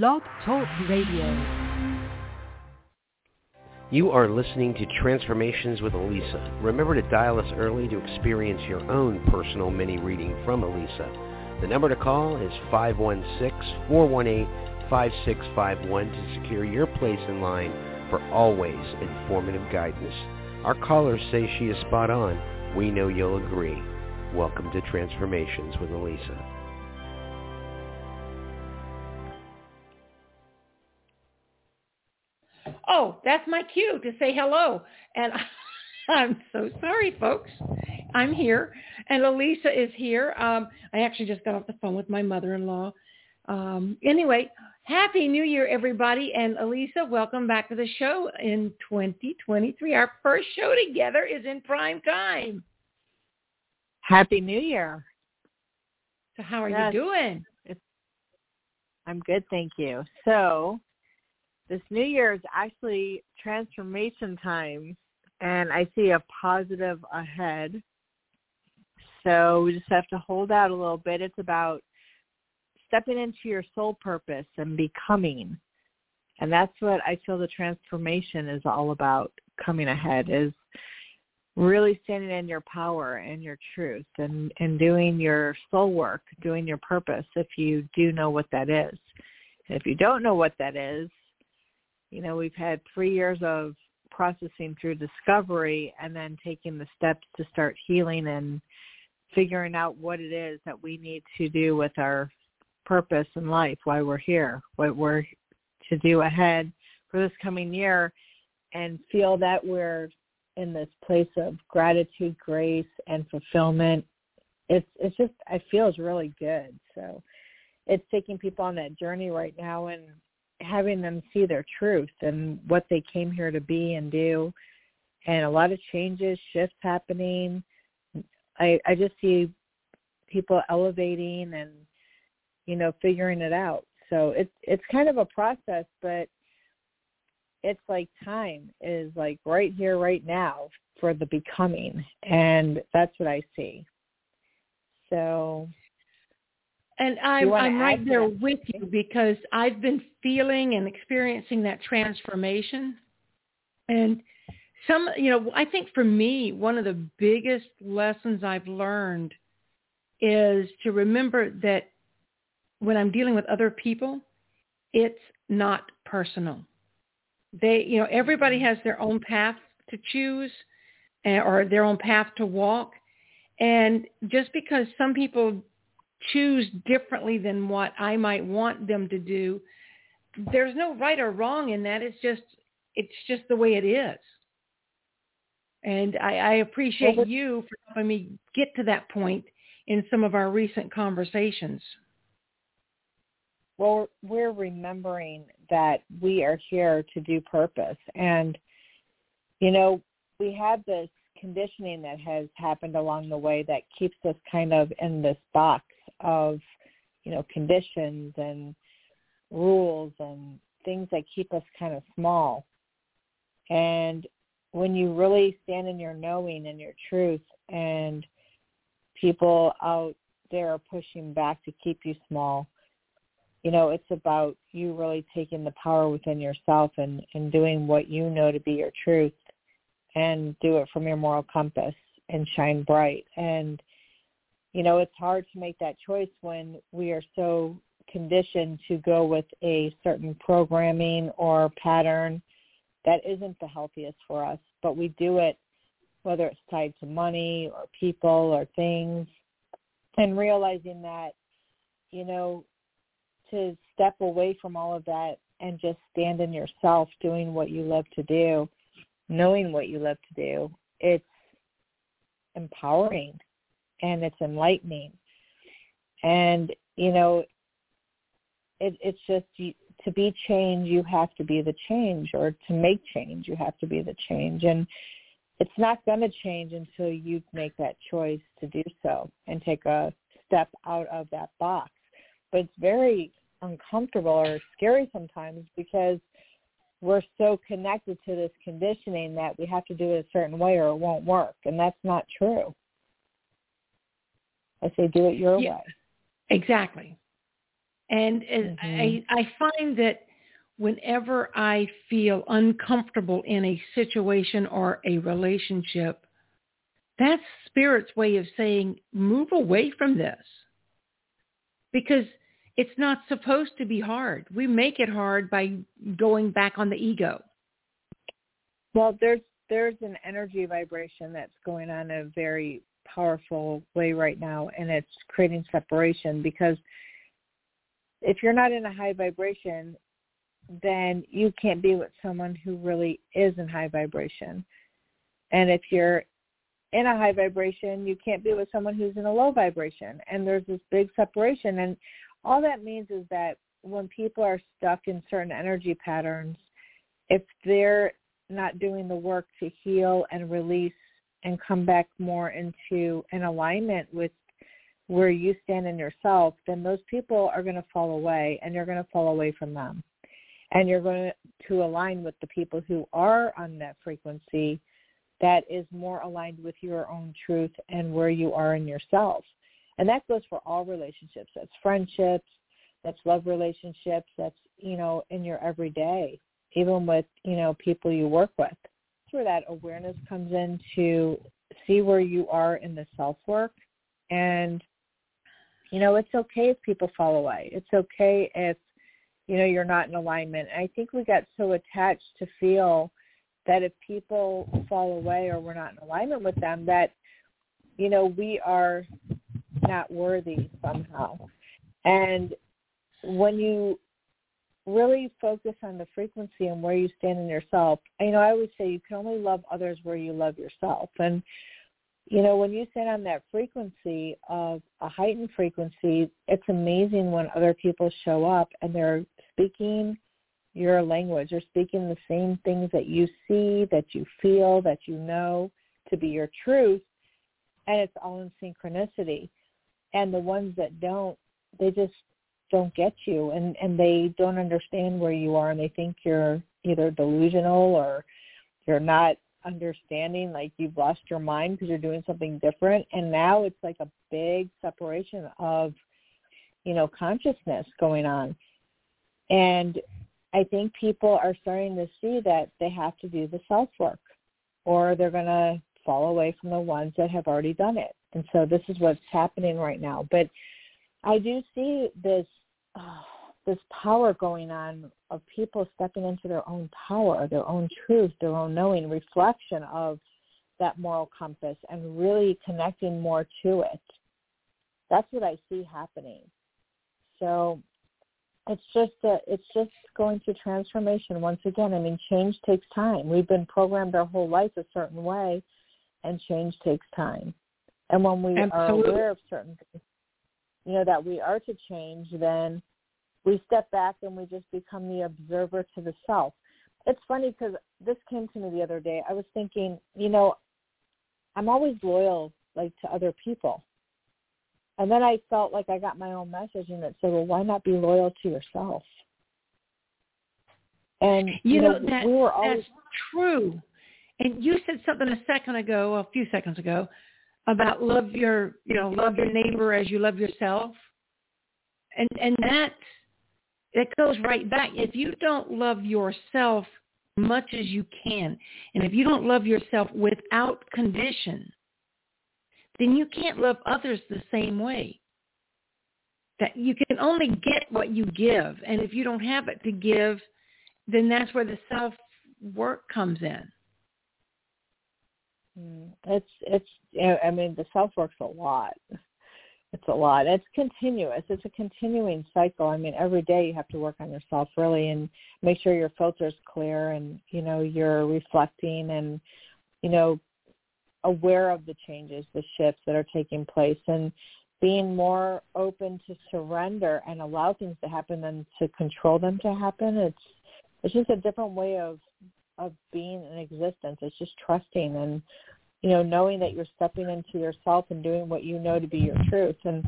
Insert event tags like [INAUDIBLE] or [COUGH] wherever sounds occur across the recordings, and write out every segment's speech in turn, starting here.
Blog Talk Radio. You are listening to Transformations with Elisa. Remember to dial us early to experience your own personal mini reading from Elisa. The number to call is 516-418-5651 to secure your place in line for always informative guidance. Our callers say she is spot on. We know you'll agree. Welcome to Transformations with Elisa. Oh, that's my cue to say hello. And [LAUGHS] I'm so sorry, folks. I'm here, and Elisa is here. Um, I actually just got off the phone with my mother-in-law. Um, anyway, Happy New Year, everybody. And Elisa, welcome back to the show in 2023. Our first show together is in prime time. Happy New Year. So how are yes. you doing? I'm good, thank you. So this new year is actually transformation time and I see a positive ahead. So we just have to hold out a little bit. It's about stepping into your soul purpose and becoming. And that's what I feel the transformation is all about coming ahead is really standing in your power and your truth and, and doing your soul work, doing your purpose if you do know what that is. And if you don't know what that is, you know, we've had three years of processing through discovery and then taking the steps to start healing and figuring out what it is that we need to do with our purpose in life, why we're here, what we're to do ahead for this coming year and feel that we're in this place of gratitude, grace and fulfillment. It's it's just I feel it's really good. So it's taking people on that journey right now and having them see their truth and what they came here to be and do. And a lot of changes shifts happening. I i just see people elevating and you know figuring it out. So it's it's kind of a process but it's like time is like right here right now for the becoming. And that's what i see. So and I'm, I'm right there with you because I've been feeling and experiencing that transformation. And some, you know, I think for me, one of the biggest lessons I've learned is to remember that when I'm dealing with other people, it's not personal. They, you know, everybody has their own path to choose eh, or their own path to walk. And just because some people choose differently than what I might want them to do. There's no right or wrong in that. It's just it's just the way it is. And I, I appreciate well, you for helping me get to that point in some of our recent conversations. Well, we're remembering that we are here to do purpose. And, you know, we have this conditioning that has happened along the way that keeps us kind of in this box of you know conditions and rules and things that keep us kind of small. And when you really stand in your knowing and your truth and people out there are pushing back to keep you small you know it's about you really taking the power within yourself and and doing what you know to be your truth and do it from your moral compass and shine bright. And you know, it's hard to make that choice when we are so conditioned to go with a certain programming or pattern that isn't the healthiest for us, but we do it whether it's tied to money or people or things and realizing that, you know, to step away from all of that and just stand in yourself doing what you love to do, knowing what you love to do, it's empowering and it's enlightening. And, you know, it, it's just you, to be change, you have to be the change, or to make change, you have to be the change. And it's not going to change until you make that choice to do so and take a step out of that box. But it's very uncomfortable or scary sometimes because we're so connected to this conditioning that we have to do it a certain way or it won't work. And that's not true. I say do it your yeah, way. Exactly. And mm-hmm. I, I find that whenever I feel uncomfortable in a situation or a relationship, that's spirit's way of saying, move away from this. Because it's not supposed to be hard. We make it hard by going back on the ego. Well, there's there's an energy vibration that's going on in a very powerful way right now and it's creating separation because if you're not in a high vibration, then you can't be with someone who really is in high vibration. And if you're in a high vibration, you can't be with someone who's in a low vibration. And there's this big separation. And all that means is that when people are stuck in certain energy patterns, if they're not doing the work to heal and release and come back more into an alignment with where you stand in yourself, then those people are going to fall away and you're going to fall away from them. And you're going to align with the people who are on that frequency that is more aligned with your own truth and where you are in yourself. And that goes for all relationships. That's friendships, that's love relationships, that's, you know, in your everyday, even with, you know, people you work with. That's where that awareness comes in to see where you are in the self-work. And, you know, it's okay if people fall away. It's okay if, you know, you're not in alignment. And I think we got so attached to feel that if people fall away or we're not in alignment with them, that, you know, we are not worthy somehow. And when you really focus on the frequency and where you stand in yourself, you know, I always say you can only love others where you love yourself. And, you know, when you stand on that frequency of a heightened frequency, it's amazing when other people show up and they're speaking your language. They're speaking the same things that you see, that you feel, that you know to be your truth. And it's all in synchronicity and the ones that don't they just don't get you and and they don't understand where you are and they think you're either delusional or you're not understanding like you've lost your mind because you're doing something different. And now it's like a big separation of you know consciousness going on. And i think people are starting to see that they have to do the self work or they're going to fall away from the ones that have already done it and so this is what's happening right now. But I do see this uh, this power going on of people stepping into their own power, their own truth, their own knowing, reflection of that moral compass and really connecting more to it. That's what I see happening. So it's just a, it's just going through transformation once again. I mean, change takes time. We've been programmed our whole life a certain way, and change takes time. And when we Absolutely. are aware of certain things, you know, that we are to change, then we step back and we just become the observer to the self. It's funny because this came to me the other day. I was thinking, you know, I'm always loyal like to other people. And then I felt like I got my own message and it said, well, why not be loyal to yourself? And you, you know, know that, we were always that's true. And you said something a second ago, a few seconds ago, about love your you know love your neighbor as you love yourself. And and that it goes right back. If you don't love yourself much as you can and if you don't love yourself without condition then you can't love others the same way. That you can only get what you give and if you don't have it to give then that's where the self work comes in Mm-hmm. it's it's I mean the self work's a lot. It's a lot. It's continuous. It's a continuing cycle. I mean, every day you have to work on yourself really and make sure your filter's clear and you know you're reflecting and you know aware of the changes, the shifts that are taking place, and being more open to surrender and allow things to happen than to control them to happen. It's it's just a different way of of being in existence. It's just trusting and you know knowing that you're stepping into yourself and doing what you know to be your truth and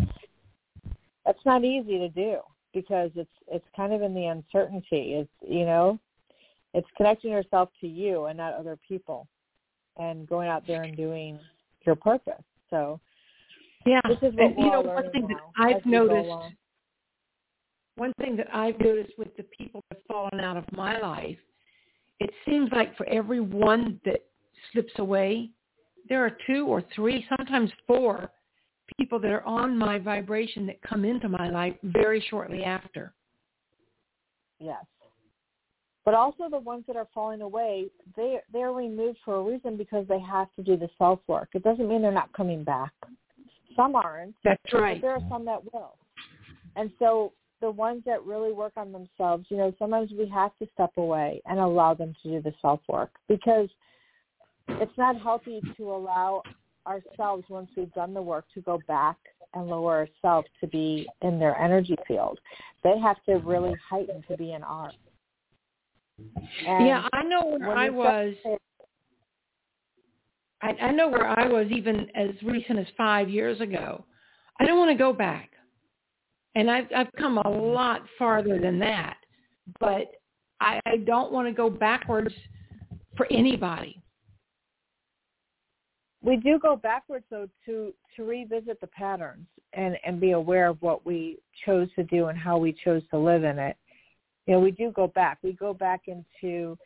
that's not easy to do because it's it's kind of in the uncertainty. It's you know it's connecting yourself to you and not other people and going out there and doing your purpose. So yeah, this is what and, you know one thing that I've noticed one thing that I've noticed with the people that have fallen out of my life, it seems like for every one that slips away, there are two or three, sometimes four people that are on my vibration that come into my life very shortly after. Yes. But also the ones that are falling away, they they're removed for a reason because they have to do the self work. It doesn't mean they're not coming back. Some aren't. That's right. there are some that will. And so the ones that really work on themselves, you know, sometimes we have to step away and allow them to do the self work because it's not healthy to allow ourselves once we've done the work to go back and lower ourselves to be in their energy field. They have to really heighten to be in ours. And yeah, I know where I was. I, I know where I was even as recent as five years ago. I don't want to go back, and I've I've come a lot farther than that. But I, I don't want to go backwards for anybody. We do go backwards though to to revisit the patterns and and be aware of what we chose to do and how we chose to live in it you know, we do go back. We go back into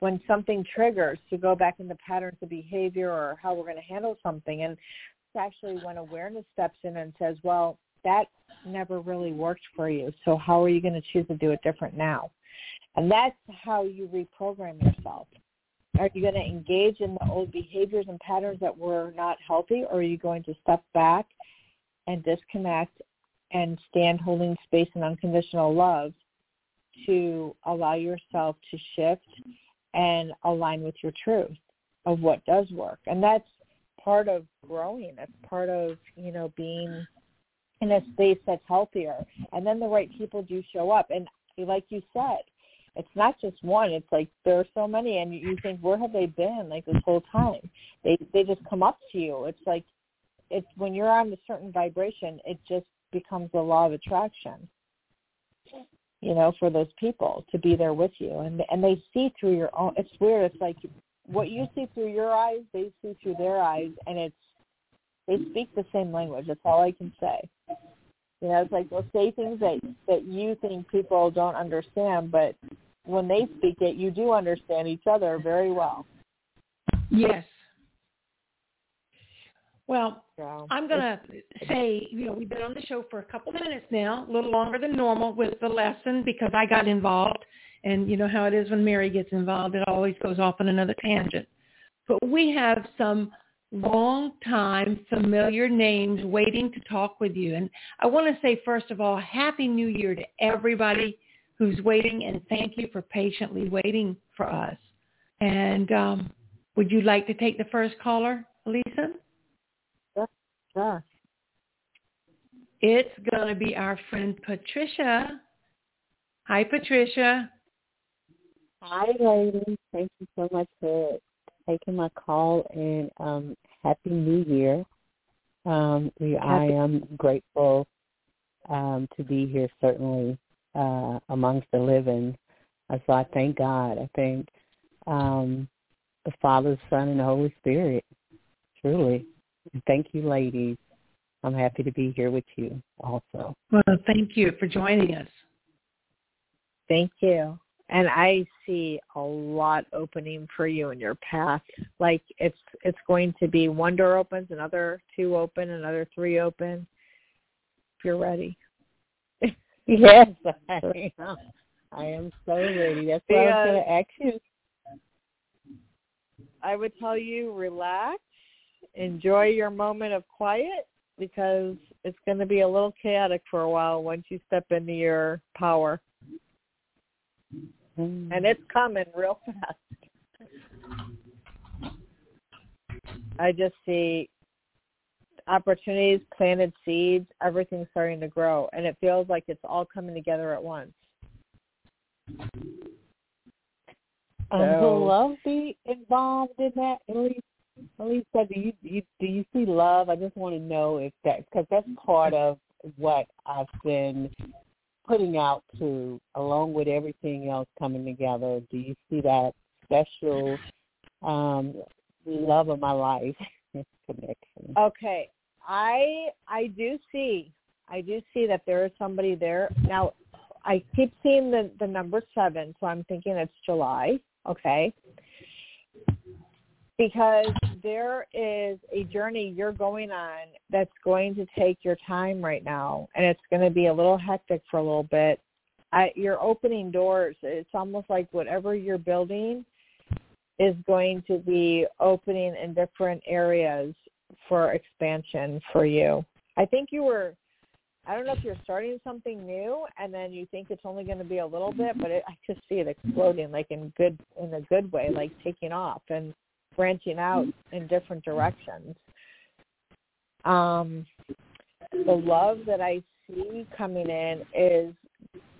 when something triggers to go back into patterns of behavior or how we're going to handle something. And it's actually when awareness steps in and says, well, that never really worked for you. So how are you going to choose to do it different now? And that's how you reprogram yourself. Are you going to engage in the old behaviors and patterns that were not healthy, or are you going to step back and disconnect and stand holding space and unconditional love to allow yourself to shift and align with your truth of what does work. And that's part of growing. That's part of, you know, being in a space that's healthier. And then the right people do show up. And like you said, it's not just one. It's like there are so many, and you think, where have they been like this whole time? They they just come up to you. It's like it's when you're on a certain vibration, it just becomes the law of attraction you know, for those people to be there with you. And and they see through your own it's weird, it's like what you see through your eyes, they see through their eyes and it's they speak the same language. That's all I can say. You know, it's like they'll say things that that you think people don't understand, but when they speak it, you do understand each other very well. Yes, well, I'm going to say, you know, we've been on the show for a couple minutes now, a little longer than normal with the lesson because I got involved. And you know how it is when Mary gets involved, it always goes off on another tangent. But we have some long time familiar names waiting to talk with you. And I want to say, first of all, Happy New Year to everybody who's waiting and thank you for patiently waiting for us. And um, would you like to take the first caller, Lisa? Sure. It's going to be our friend Patricia. Hi, Patricia. Hi, ladies. Thank you so much for taking my call and um, Happy New Year. Um, we, I am grateful um, to be here, certainly uh, amongst the living. Uh, so I thank God. I thank um, the Father, Son, and the Holy Spirit. Truly. Thank you, ladies. I'm happy to be here with you also. Well, thank you for joining us. Thank you. And I see a lot opening for you in your path. Like it's it's going to be one door opens, another two open, another three open. If you're ready. [LAUGHS] yes, [LAUGHS] I am. I am so ready. That's what I was going to ask you. I would tell you relax enjoy your moment of quiet because it's going to be a little chaotic for a while once you step into your power. Mm. And it's coming real [LAUGHS] fast. I just see opportunities, planted seeds, everything's starting to grow. And it feels like it's all coming together at once. So, um, will love be involved in that, at least Lisa, do you, you do you see love? I just want to know if that because that's part of what I've been putting out to, along with everything else coming together. Do you see that special um, love of my life [LAUGHS] connection? Okay, I I do see I do see that there is somebody there now. I keep seeing the the number seven, so I'm thinking it's July. Okay. Because there is a journey you're going on that's going to take your time right now, and it's going to be a little hectic for a little bit. I, you're opening doors. It's almost like whatever you're building is going to be opening in different areas for expansion for you. I think you were I don't know if you're starting something new and then you think it's only going to be a little bit, but it, I just see it exploding like in good in a good way, like taking off and branching out in different directions. Um, the love that I see coming in is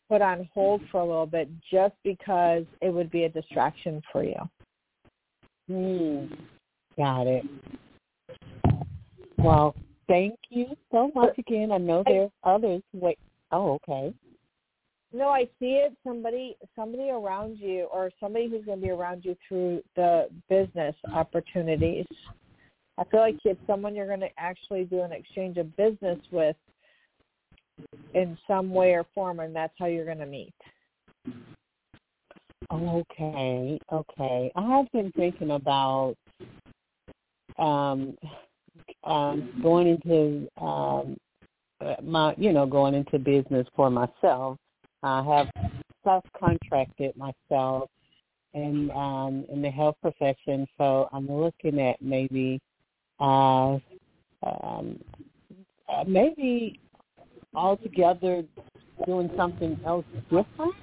put on hold for a little bit just because it would be a distraction for you. Hmm. Got it. Well, thank you so much again. I know there's others. Wait. Oh, okay. No, I see it. Somebody, somebody around you, or somebody who's going to be around you through the business opportunities. I feel like it's someone you're going to actually do an exchange of business with in some way or form, and that's how you're going to meet. Okay, okay. I have been thinking about um, um, going into um, my, you know, going into business for myself. I have self-contracted myself in um, in the health profession, so I'm looking at maybe uh, um, uh, maybe altogether doing something else different.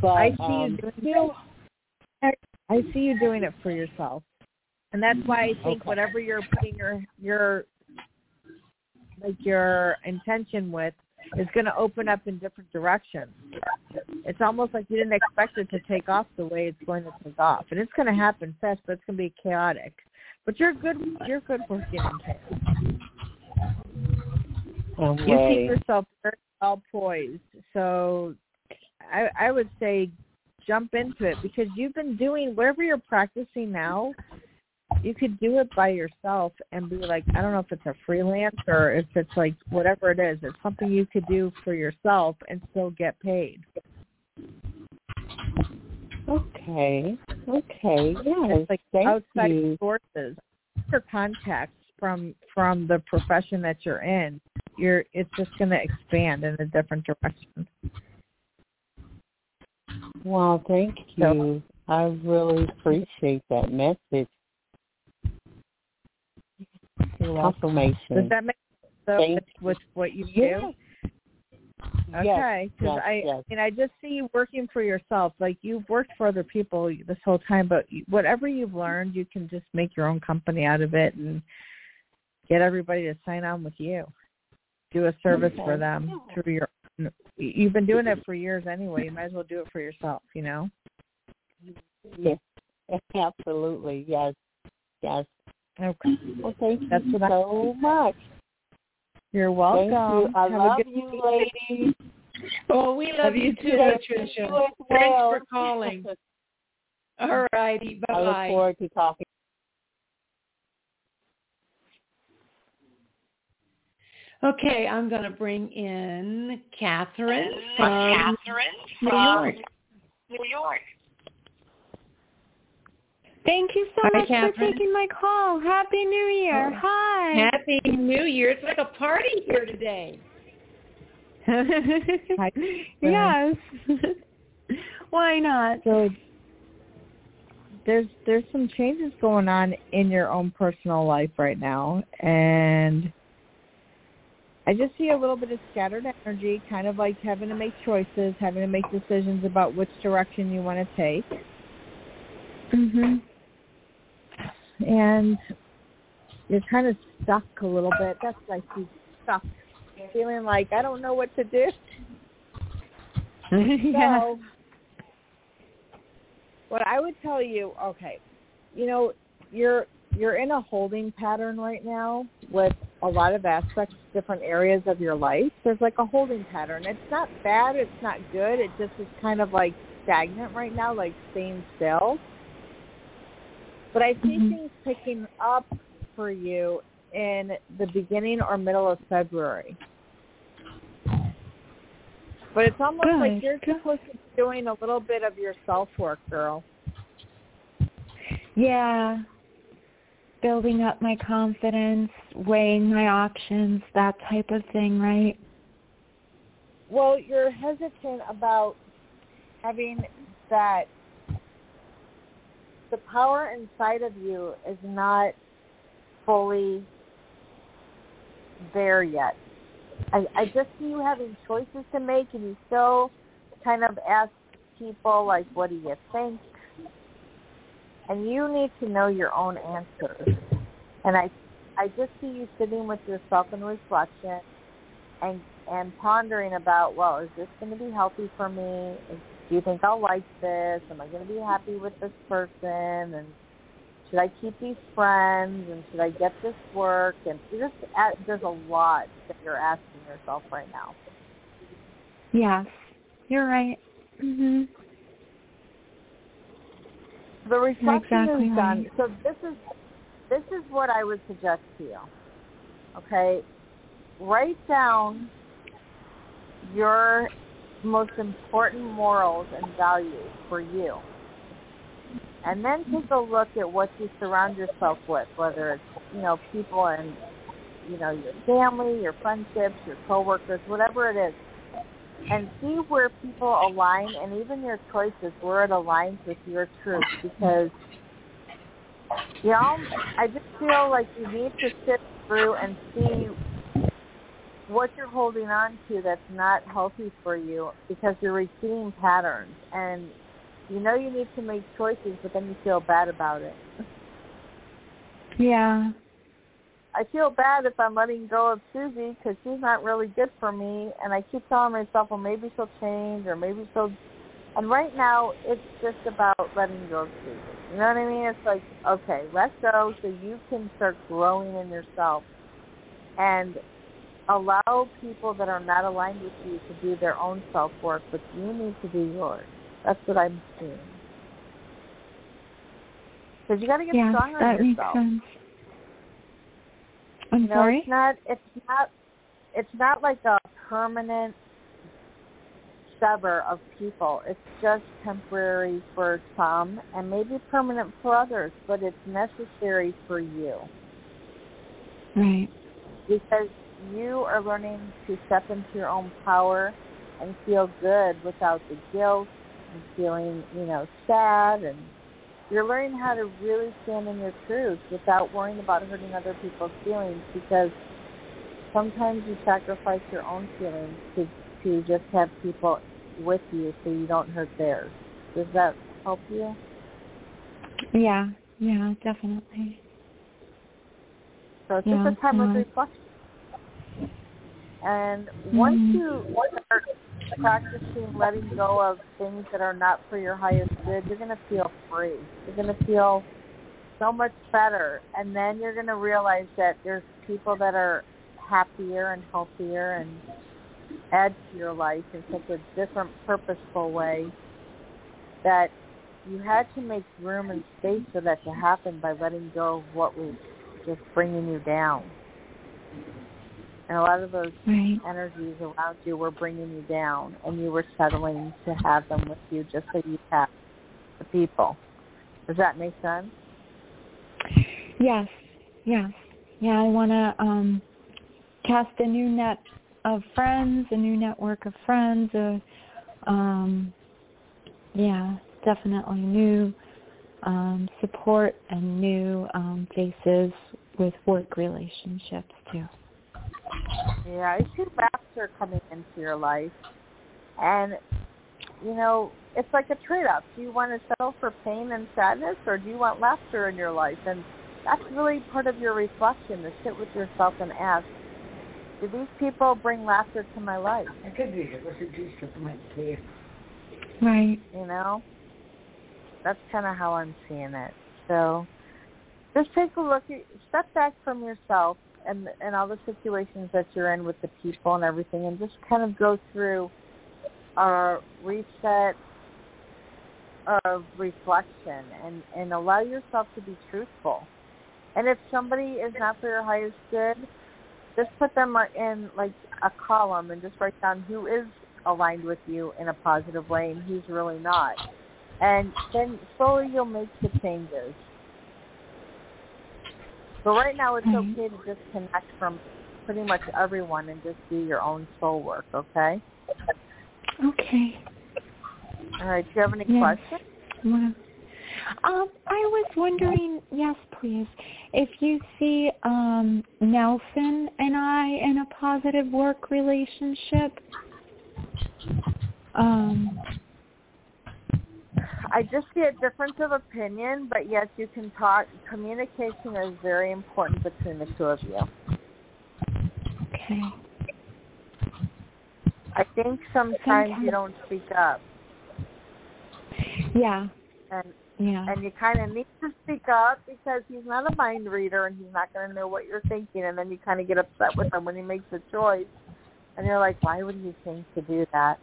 But I see um, you doing it. I see you doing it for yourself, and that's why I think Okay. whatever you're putting your your like your intention with is going to open up in different directions. It's almost like you didn't expect it to take off the way it's going to take off, and it's going to happen fast, but it's going to be chaotic. But you're good. You're good working in chaos. You keep yourself very well poised. So I, I would say jump into it because you've been doing whatever you're practicing now. You could do it by yourself and be like, I don't know if it's a freelance or if it's like whatever it is. It's something you could do for yourself and still get paid. Okay. Okay. Yeah. It's like Thank outside you. sources, your contacts from from the profession that you're in. You're it's just going to expand in a different direction. Well, thank So- you. I really appreciate that message. You're. Confirmation. Does that make sense with, what you Yes. do? Okay, because yes, I yes. and I just see you working for yourself. Like you've worked for other people this whole time, but whatever you've learned, you can just make your own company out of it and get everybody to sign on with you. Do a service for Okay. them through your. You've been doing it for years anyway. You might as well do it for yourself. You know. Yes. Absolutely. Yes. Yes. Okay. Well, thank you That's what I- so much. You're Thank welcome. you. I Have a love good you, ladies. Oh, we love Love you you too, too. Patricia. You as Thanks for calling. All righty. [LAUGHS] I look Bye-bye. forward to talking. Okay, I'm going to bring in Catherine from New York. New York. Thank you so Hi, much Catherine. for taking my call. Happy New Year. Oh. Hi. Happy New Year. It's like a party here today. [LAUGHS] Yes. [LAUGHS] Why not? So there's there's some changes going on in your own personal life right now and I just see a little bit of scattered energy, kind of like having to make choices, having to make decisions about which direction you want to take. Mhm. And you're kind of stuck a little bit. That's like you stuck. Feeling like I don't know what to do. [LAUGHS] yeah. So, what I would tell you, okay, you know, you're you're in a holding pattern right now with a lot of aspects, different areas of your life. There's like a holding pattern. It's not bad. It's not good. It just is kind of like stagnant right now, like staying still. But I see Mhm. things picking up for you in the beginning or middle of February. But it's almost Good. like you're supposed to be doing a little bit of your self work, girl. Yeah. Building up my confidence, weighing my options, that type of thing, right? Well, you're hesitant about having that the power inside of you is not fully there yet. I, I just see you having choices to make and you still kind of ask people like, what do you think? And you need to know your own answers. And I I just see you sitting with yourself in reflection and and pondering about, well, is this going to be healthy for me? Is, do you think I'll like this? Am I going to be happy with this person? And should I keep these friends? And should I get this work? And just there's a lot that you're asking yourself right now. Yes. You're right. Mhm. The reflection exactly is done. right. So this is this is what I would suggest to you. Okay, write down your most important morals and values for you. And then take a look at what you surround yourself with, whether it's, you know, people and, you know, your family, your friendships, your coworkers, whatever it is. And see where people align and even your choices, where it aligns with your truth. Because, you know, I just feel like you need to sit through and see what you're holding on to that's not healthy for you because you're repeating patterns and you know you need to make choices but then you feel bad about it. Yeah. I feel bad if I'm letting go of Susie because she's not really good for me and I keep telling myself, well maybe she'll change or maybe she'll and right now it's just about letting go of Susie. You know what I mean? It's like, okay, let go so you can start growing in yourself and allow people that are not aligned with you to do their own self work, but you need to do yours. That's what I'm seeing. Because you got to get yes, stronger that in makes sense. I'm you know, sorry. It's not. It's not. It's not like a permanent sever of people. It's just temporary for some, and maybe permanent for others. But it's necessary for you Right. because you are learning to step into your own power and feel good without the guilt and feeling, you know, sad and you're learning how to really stand in your truth without worrying about hurting other people's feelings because sometimes you sacrifice your own feelings to to just have people with you so you don't hurt theirs. Does that help you? Yeah. Yeah, definitely. So it's Yeah, just a time of reflection. And once Mhm. you start practicing letting go of things that are not for your highest good, you're going to feel free. You're going to feel so much better. And then you're going to realize that there's people that are happier and healthier and add to your life in such a different, purposeful way that you had to make room and space for that to happen by letting go of what was just bringing you down. And a lot of those Right. energies around you were bringing you down, and you were settling to have them with you just so you have the people. Does that make sense? Yes. Yes. Yeah, I want to um cast a new net of friends, a new network of friends, a um yeah, definitely new um support and new um faces with work relationships too. Yeah, I see laughter coming into your life, and you know it's like a trade-off. Do you want to settle for pain and sadness, or do you want laughter in your life? And that's really part of your reflection to sit with yourself and ask, do these people bring laughter to my life? Can these people substitute my tears right. You know, that's kind of how I'm seeing it. So just take a look. At, step back from yourself and and all the situations that you're in with the people and everything, and just kind of go through a reset of reflection and and allow yourself to be truthful. And if somebody is not for your highest good, just put them in like a column and just write down who is aligned with you in a positive way and who's really not. And then slowly you'll make the changes. But right now it's mm-hmm. okay to disconnect from pretty much everyone and just do your own soul work, okay? Okay. All right. Do you have any yes. questions? Um, I was wondering, yes, please, if you see um, Nelson and I in a positive work relationship. Um, I just see a difference of opinion, but yes, you can talk. Communication is very important between the two of you. Okay. I think sometimes you don't speak up. Yeah. And yeah. And you kind of need to speak up because he's not a mind reader and he's not going to know what you're thinking. And then you kind of get upset with him when he makes a choice. And you're like, why would he think to do that?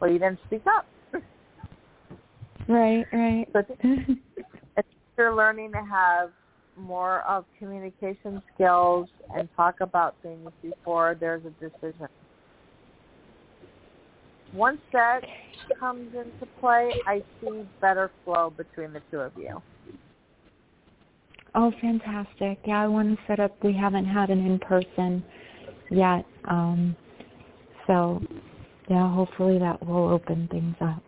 Well, you didn't speak up. Right, right. But [LAUGHS] you're learning to have more of communication skills and talk about things before there's a decision. Once that comes into play, I see better flow between the two of you. Oh, fantastic. Yeah, I want to set up, we haven't had an in-person yet. Um, so, yeah, hopefully that will open things up.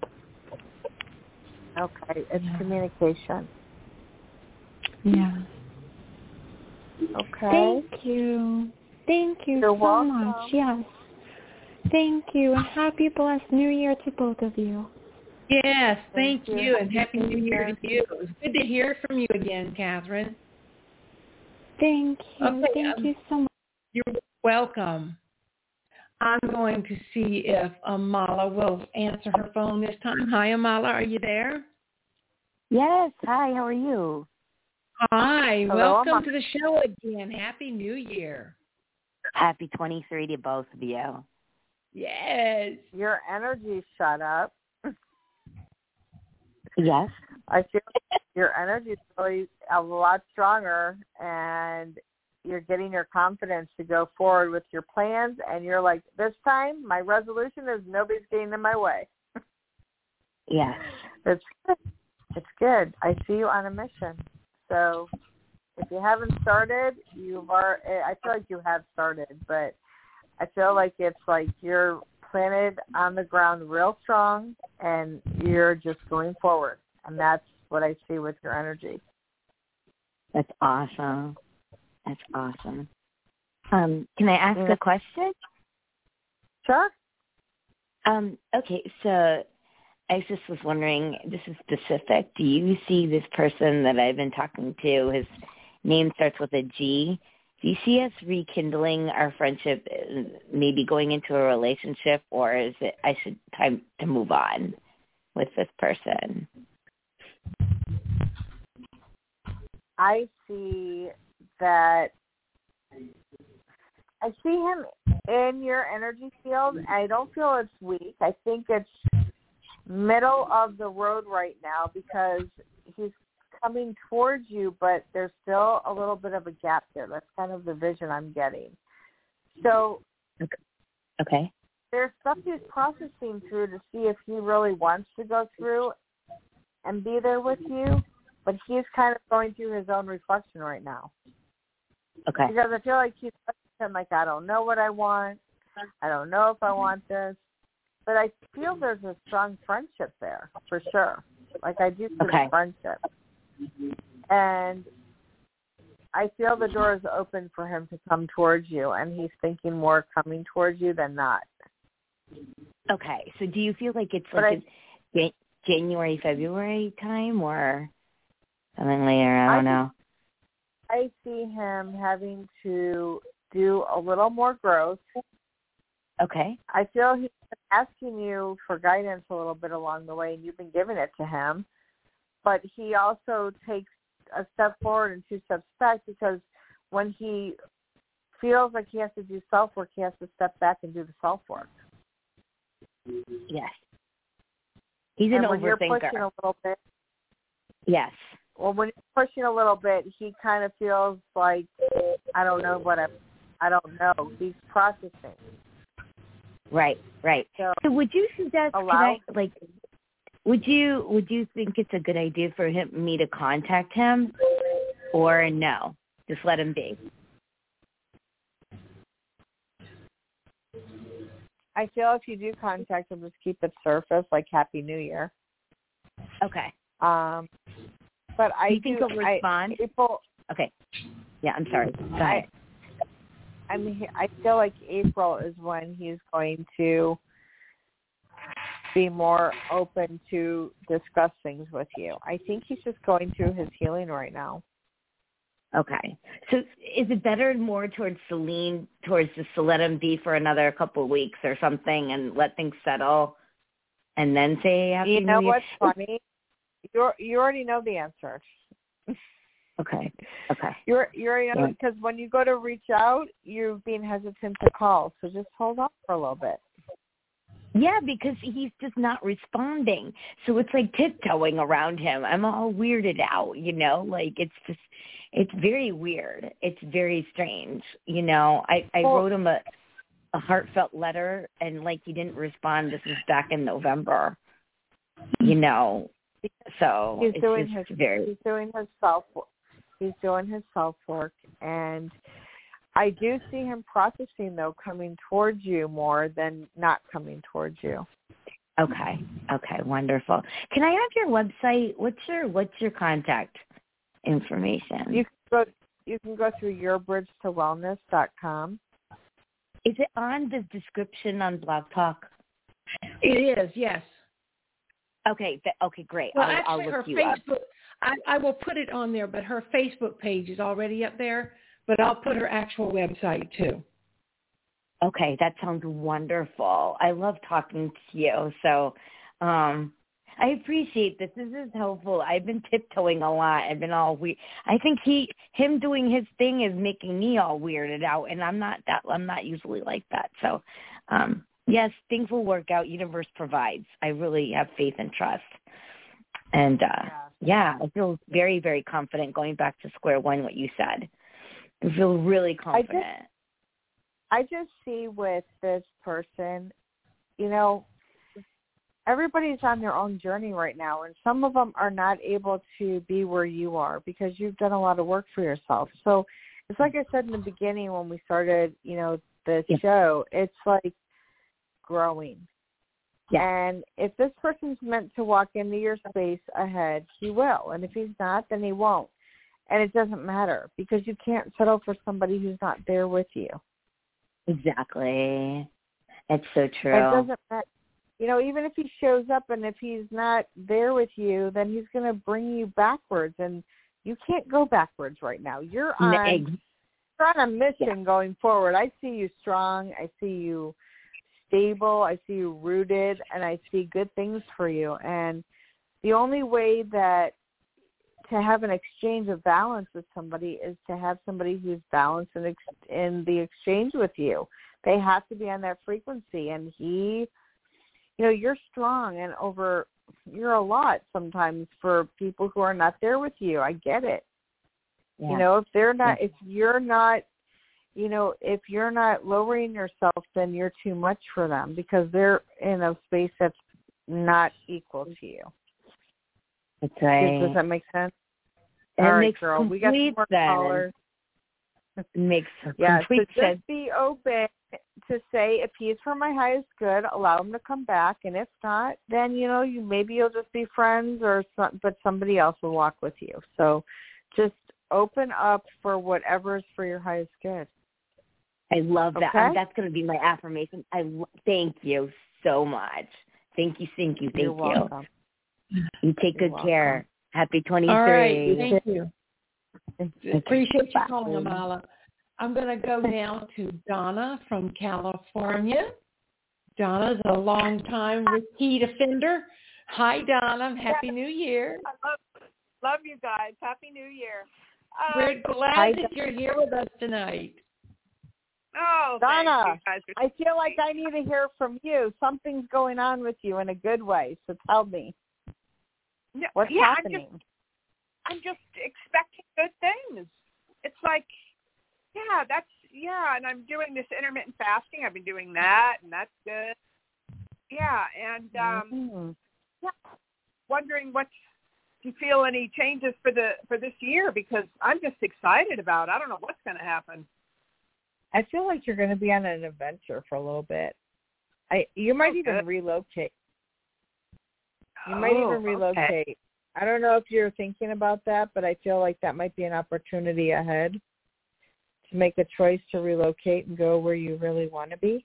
Okay, it's yeah. communication. Yeah. Okay. Thank you. Thank you You're so welcome. much. Yes. Thank you. And happy blessed New Year to both of you. Yes, thank, thank you. you, and happy New Year to you. It was good to hear from you again, Catherine. Thank you. Okay, thank um, you so much. You're welcome. I'm going to see if Amala will answer her phone this time. Hi, Amala. Are you there? Yes. Hi. How are you? Hi. Hello, Welcome to the show again. Happy New Year. Happy 23 to both of you. Yes. Your energy shut up. yes. I feel your energy is really a lot stronger and you're getting your confidence to go forward with your plans and you're like, This time my resolution is nobody's getting in my way. Yes. [LAUGHS] It's good. It's good. I see you on a mission. So if you haven't started, you've are I feel like you have started, but I feel like it's like you're planted on the ground real strong and you're just going forward. And that's what I see with your energy. That's awesome. That's awesome. Um, can I ask a question? Sure. Um, okay, so I just was wondering, this is specific. Do you see this person that I've been talking to, his name starts with a G, do you see us rekindling our friendship, uh, maybe going into a relationship, or is it I should time to move on with this person? I see that I see him in your energy field. I don't feel it's weak. I think it's middle of the road right now because he's coming towards you, but there's still a little bit of a gap there. That's kind of the vision I'm getting. So, okay. There's stuff he's processing through to see if he really wants to go through and be there with you, but he's kind of going through his own reflection right now. Okay. Because I feel like he's like, I don't know what I want. I don't know if I mm-hmm. want this. But I feel mm-hmm. there's a strong friendship there for sure. Like I do see okay. friendship. And I feel the door is open for him to come towards you, and he's thinking more coming towards you than not. Okay, so do you feel like it's like I, January, February time, or something later? I don't I know. I see him having to do a little more growth. Okay. I feel he's asking you for guidance a little bit along the way, and you've been giving it to him but he also takes a step forward and two steps back because when he feels like he has to do self work, he has to step back and do the self work. Yes. He's an and when overthinker. you're pushing a little bit. Yes. Well, when you're pushing a little bit, he kind of feels like I don't know what I, I don't know. He's processing. Right, right. So, so would you suggest allow, I, like would you would you think it's a good idea for him me to contact him or no? Just let him be. I feel if you do contact him, just keep it surface, like Happy New Year. Okay. Um, but I do you think do, he'll respond? I, April, okay. Yeah, I'm sorry. Go ahead. I, mean, I feel like April is when he's going to be more open to discuss things with you. I think he's just going through his healing right now. Okay. So is it better more towards Celine, towards just to let him be for another couple of weeks or something and let things settle and then say happy You know what's funny? You you already know the answer. [LAUGHS] Okay. Okay. You're you're you know, because when you go to reach out, you're being hesitant to call. So just hold on for a little bit. Yeah, because he's just not responding. So it's like tiptoeing around him. I'm all weirded out, you know? Like it's just it's very weird. It's very strange. You know, I I well, wrote him a a heartfelt letter and like he didn't respond. This was back in November. You know. So he's doing his very he's doing his self he's doing his self work and I do see him processing though coming towards you more than not coming towards you. Okay. Okay. Wonderful. Can I have your website? What's your What's your contact information? You can go. You can go through yourbridgetowellness.com. Is it on the description on Blog Talk? It is. Yes. Okay. Okay. Great. Well, I'll, actually, I'll her Facebook. I, I will put it on there, but her Facebook page is already up there but I'll put her actual website too. Okay, that sounds wonderful. I love talking to you. So um I appreciate this. This is helpful. I've been tiptoeing a lot. I've been all weird. I think he him doing his thing is making me all weirded out and I'm not that I'm not usually like that. So um yes, things will work out. Universe provides. I really have faith and trust. And uh yeah, I feel very, very confident going back to square one what you said. I feel really confident. I just, I just see with this person, you know, everybody's on their own journey right now and some of them are not able to be where you are because you've done a lot of work for yourself. So it's like I said in the beginning when we started, you know, the yeah. show, it's like growing. And if this person's meant to walk into your space ahead, he will. And if he's not, then he won't and it doesn't matter because you can't settle for somebody who's not there with you. Exactly. It's so true. It doesn't matter. You know, even if he shows up and if he's not there with you, then he's going to bring you backwards, and you can't go backwards right now. You're on. You're on a mission yeah. going forward. I see you strong. I see you stable. I see you rooted, and I see good things for you. And the only way that to have an exchange of balance with somebody is to have somebody who's balanced in, ex- in the exchange with you. They have to be on that frequency, and he, you know, you're strong and over. You're a lot sometimes for people who are not there with you. I get it. Yeah. You know, if they're not, yeah. if you're not, you know, if you're not lowering yourself, then you're too much for them because they're in a space that's not equal to you. That's right. Does, that make sense? It All right, girl. we got some more callers. Makes yeah, complete so sense. just be open to say if he's for my highest good, allow him to come back, and if not, then you know you maybe you'll just be friends, or some, but somebody else will walk with you. So just open up for whatever is for your highest good. I love that. Okay? Um, that's going to be my affirmation. I thank you so much. Thank you, thank you, thank You're you. Welcome. You take You're good welcome. care. Happy 23. All right. Thank you. Appreciate you calling, Amala. I'm going to go now to Donna from California. Donna's a long time repeat offender. Hi, Donna. Happy New Year. I love, love you guys. Happy New Year. Um, We're glad hi, that you're here with us tonight. Oh, Donna, I feel like I need to hear from you. Something's going on with you in a good way, so tell me. Yeah, What's yeah, happening? I'm just, I'm just expecting good things. It's like, yeah, that's yeah, and I'm doing this intermittent fasting. I've been doing that, and that's good. Yeah, and um, mm-hmm. yeah, wondering what do you feel any changes for the for this year because I'm just excited about. It. I don't know what's going to happen. I feel like you're going to be on an adventure for a little bit. I you might oh, even good. relocate. You oh, might even oh, relocate. Okay. I don't know if you're thinking about that, but I feel like that might be an opportunity ahead to make a choice to relocate and go where you really want to be.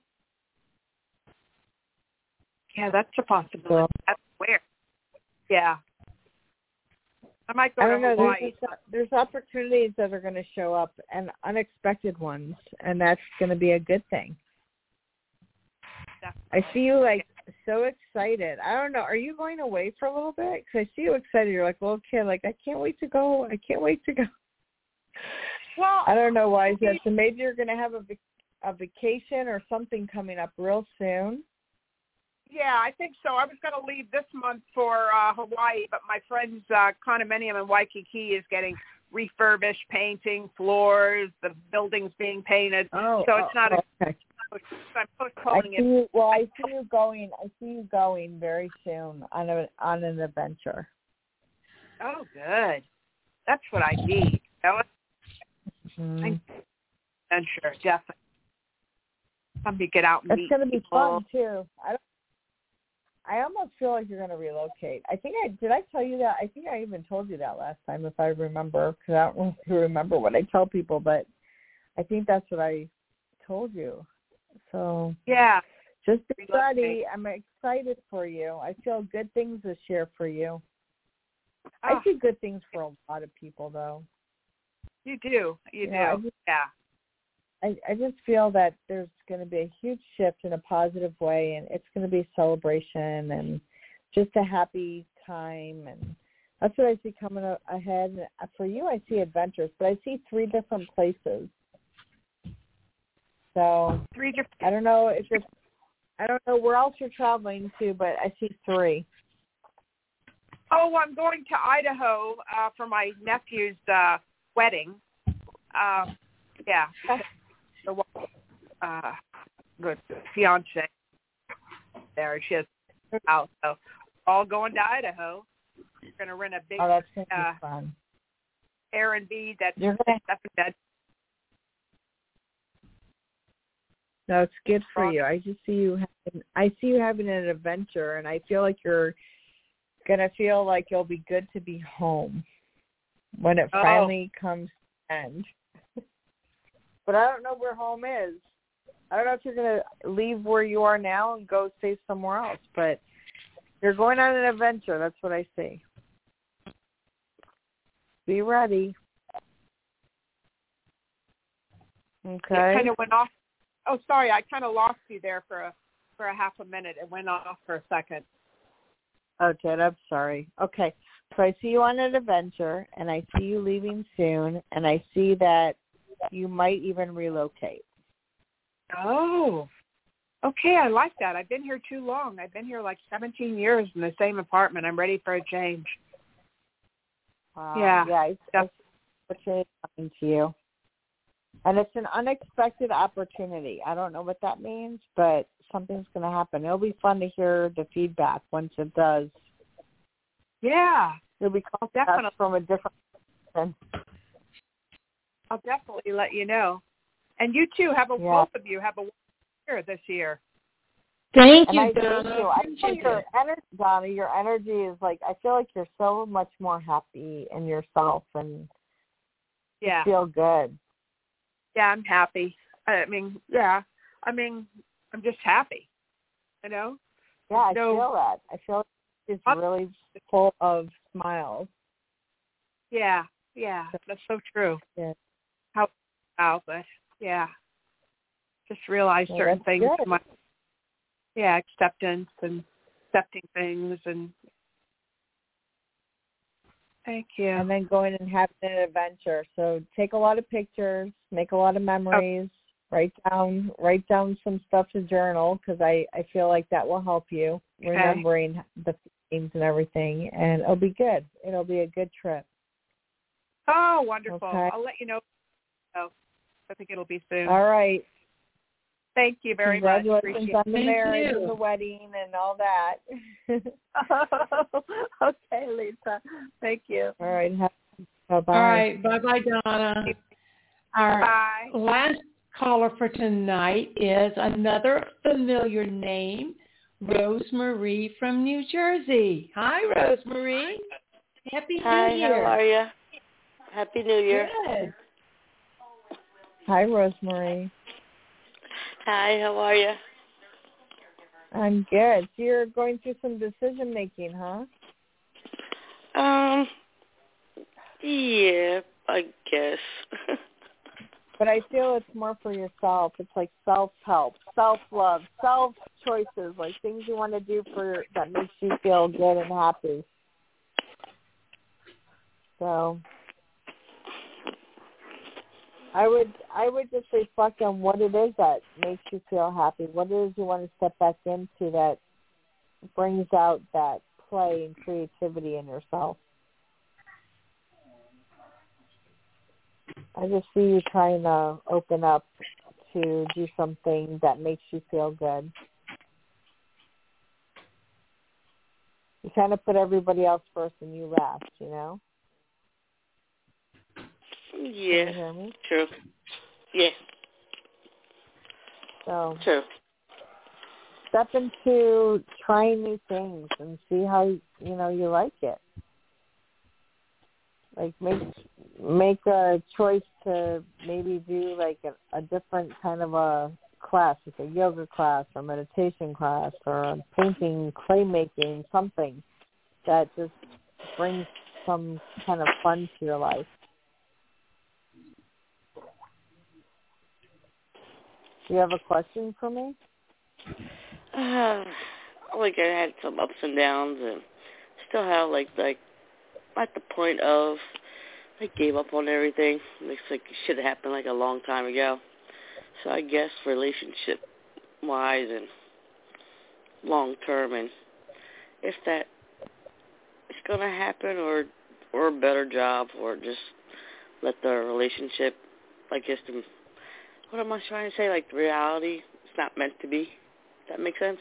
Yeah, that's a possibility. So, that's where. Yeah. I might go I don't to know. Hawaii. There's, there's opportunities that are going to show up and unexpected ones, and that's going to be a good thing. I see you like so excited. I don't know. Are you going away for a little bit? Because I see you excited. You're like, little kid. like I can't wait to go. I can't wait to go. Well, I don't know why is that. So maybe you're going to have a a vacation or something coming up real soon. Yeah, I think so. I was going to leave this month for uh Hawaii, but my friend's uh condominium in Waikiki is getting refurbished, painting, floors, the building's being painted. Oh, so it's not oh, okay. a [LAUGHS] I'm postponing I see you, well, I see you going. I see you going very soon on a on an adventure. Oh, good. That's what I need. That was mm-hmm. adventure, definitely. Somebody get out and It's meet going to be people. fun too. I don't. I almost feel like you're going to relocate. I think I did. I tell you that. I think I even told you that last time, if I remember, because I don't [LAUGHS] really remember what I tell people, but I think that's what I told you. So yeah, just be ready. I'm excited for you. I feel good things this year for you. I ah. see good things for a lot of people, though. You do. You, do. just, yeah. I, I just feel that there's going to be a huge shift in a positive way, and it's going to be celebration and just a happy time, and that's what I see coming ahead. For you, I see adventures, but I see three different places. So three different. I don't know if you're. I don't know where else you're traveling to, but I see three. Oh, I'm going to Idaho uh, for my nephew's uh, wedding. Uh, yeah, the uh, good fiance there. She has house, so all going to Idaho. We're going to rent a big oh, that's gonna uh, be fun. Airbnb that's You're gonna, in bed No, it's good for you. I just see you having, I see you having an adventure and I feel like you're gonna feel like you'll be good to be home when it oh. finally comes to end. But I don't know where home is. I don't know if you're gonna leave where you are now and go stay somewhere else, but you're going on an adventure, that's what I see. Be ready. Okay. It kind of went off Oh, sorry, I kind of lost you there for a for a half a minute. It went off for a second. Oh, Ted, I'm sorry. Okay, so I see you on an adventure, and I see you leaving soon, and I see that you might even relocate. Oh, okay. I like that. I've been here too long. I've been here like 17 years in the same apartment. I'm ready for a change. Uh, yeah. Yeah, it's, it's a change coming to you. And it's an unexpected opportunity. I don't know what that means, but something's going to happen. It'll be fun to hear the feedback once it does. Yeah. It'll be definitely from a different person. I'll definitely let you know. And you too have a yeah. both of you have a year this year. Thank and you, I Donna. You. I feel your energy, Donna. Your energy is like I feel like you're so much more happy in yourself and yeah, feel good yeah, I'm happy. I mean, yeah, I mean, I'm just happy. You know. Yeah, I no, feel that. I feel it's really full of smiles. Yeah, yeah, that's so true. Yeah. But yeah, just realize certain things. Good. My, yeah, acceptance and accepting things and Thank you. And then going and having an adventure. So take a lot of pictures, make a lot of oh. memories, oh. write down write down some stuff to journal because I I feel like that will help you okay. remembering the themes and everything, and it'll be good. It'll be a good trip. Oh, wonderful! Okay. I'll let you know. So, I think it'll be soon. All right. Thank you very much. Congratulations on the marriage and the wedding and all that. [LAUGHS] [LAUGHS] okay, Lisa. Thank you. All right. Bye bye. All right. Bye bye, Donna. Our Bye. last caller for tonight is another familiar name, Rosemarie from New Jersey. Hi, Rosemarie. Happy Hi, New Year. how are you? Happy New Year. Good. Hi, Rosemarie. Hi, how are you? I'm good. You're going through some decision making, huh? Um, yeah, I guess. [LAUGHS] but I feel it's more for yourself. It's like self-help, self-love, self-choices, like things you want to do for that makes you feel good and happy. So I would I would just reflect on what it is that makes you feel happy. What it is you want to step back into that brings out that play and creativity in yourself. I just see you trying to open up to do something that makes you feel good. You kind of put everybody else first and you last, you know? Yeah. True. Yeah. So true. Step into trying new things and see how you know you like it. Like make make a choice to maybe do like a, a different kind of a class, like a yoga class or meditation class or a painting, clay making, something that just brings some kind of fun to your life. Do you have a question for me? Uh, like I had some ups and downs, and still have like like at the point of I gave up on everything. Looks like it should have happened like a long time ago. So I guess relationship wise and long term, and if that is gonna happen, or or a better job, or just let the relationship, I guess the what am I trying to say? Like reality, it's not meant to be. Does that make sense?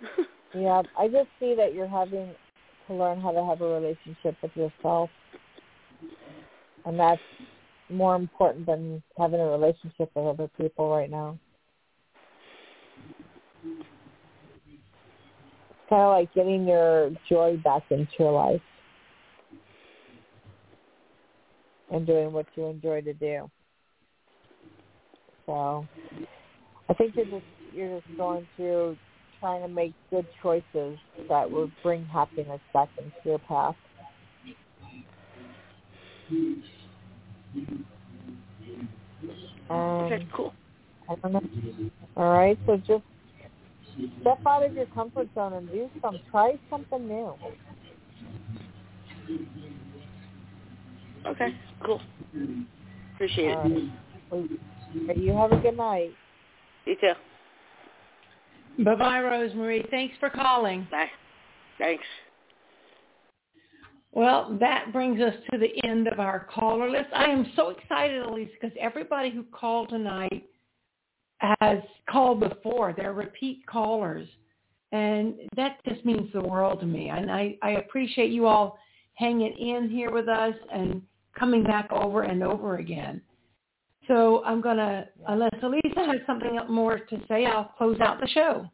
[LAUGHS] yeah, I just see that you're having to learn how to have a relationship with yourself, and that's more important than having a relationship with other people right now. It's kind of like getting your joy back into your life and doing what you enjoy to do. So I think you're just you're just going through trying to make good choices that will bring happiness back into your path. okay, cool. I don't know. All right, so just step out of your comfort zone and do some. Try something new. Okay, cool. Appreciate it. You have a good night. You too. Bye-bye, Rosemarie. Thanks for calling. Bye. Thanks. Well, that brings us to the end of our caller list. I am so excited, Elise, because everybody who called tonight has called before. They're repeat callers. And that just means the world to me. And I, I appreciate you all hanging in here with us and coming back over and over again. So I'm going to, unless Elisa has something more to say, I'll close out the show.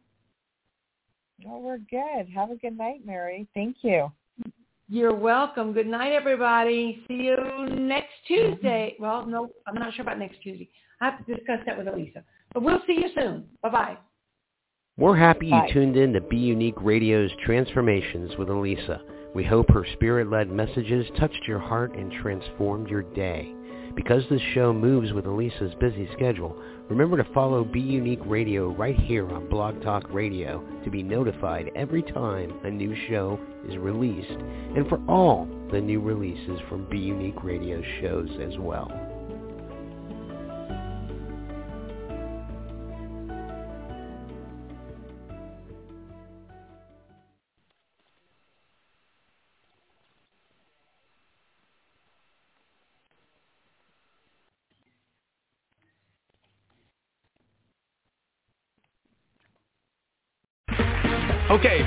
No, we're good. Have a good night, Mary. Thank you. You're welcome. Good night, everybody. See you next Tuesday. Mm-hmm. Well, no, I'm not sure about next Tuesday. I have to discuss that with Elisa. But we'll see you soon. Bye-bye. We're happy Bye. you tuned in to bUneke Radio's Transformations with Elisa. We hope her spirit-led messages touched your heart and transformed your day. Because this show moves with Elisa's busy schedule, remember to follow bUneke Radio right here on Blog Talk Radio to be notified every time a new show is released and for all the new releases from bUneke Radio shows as well.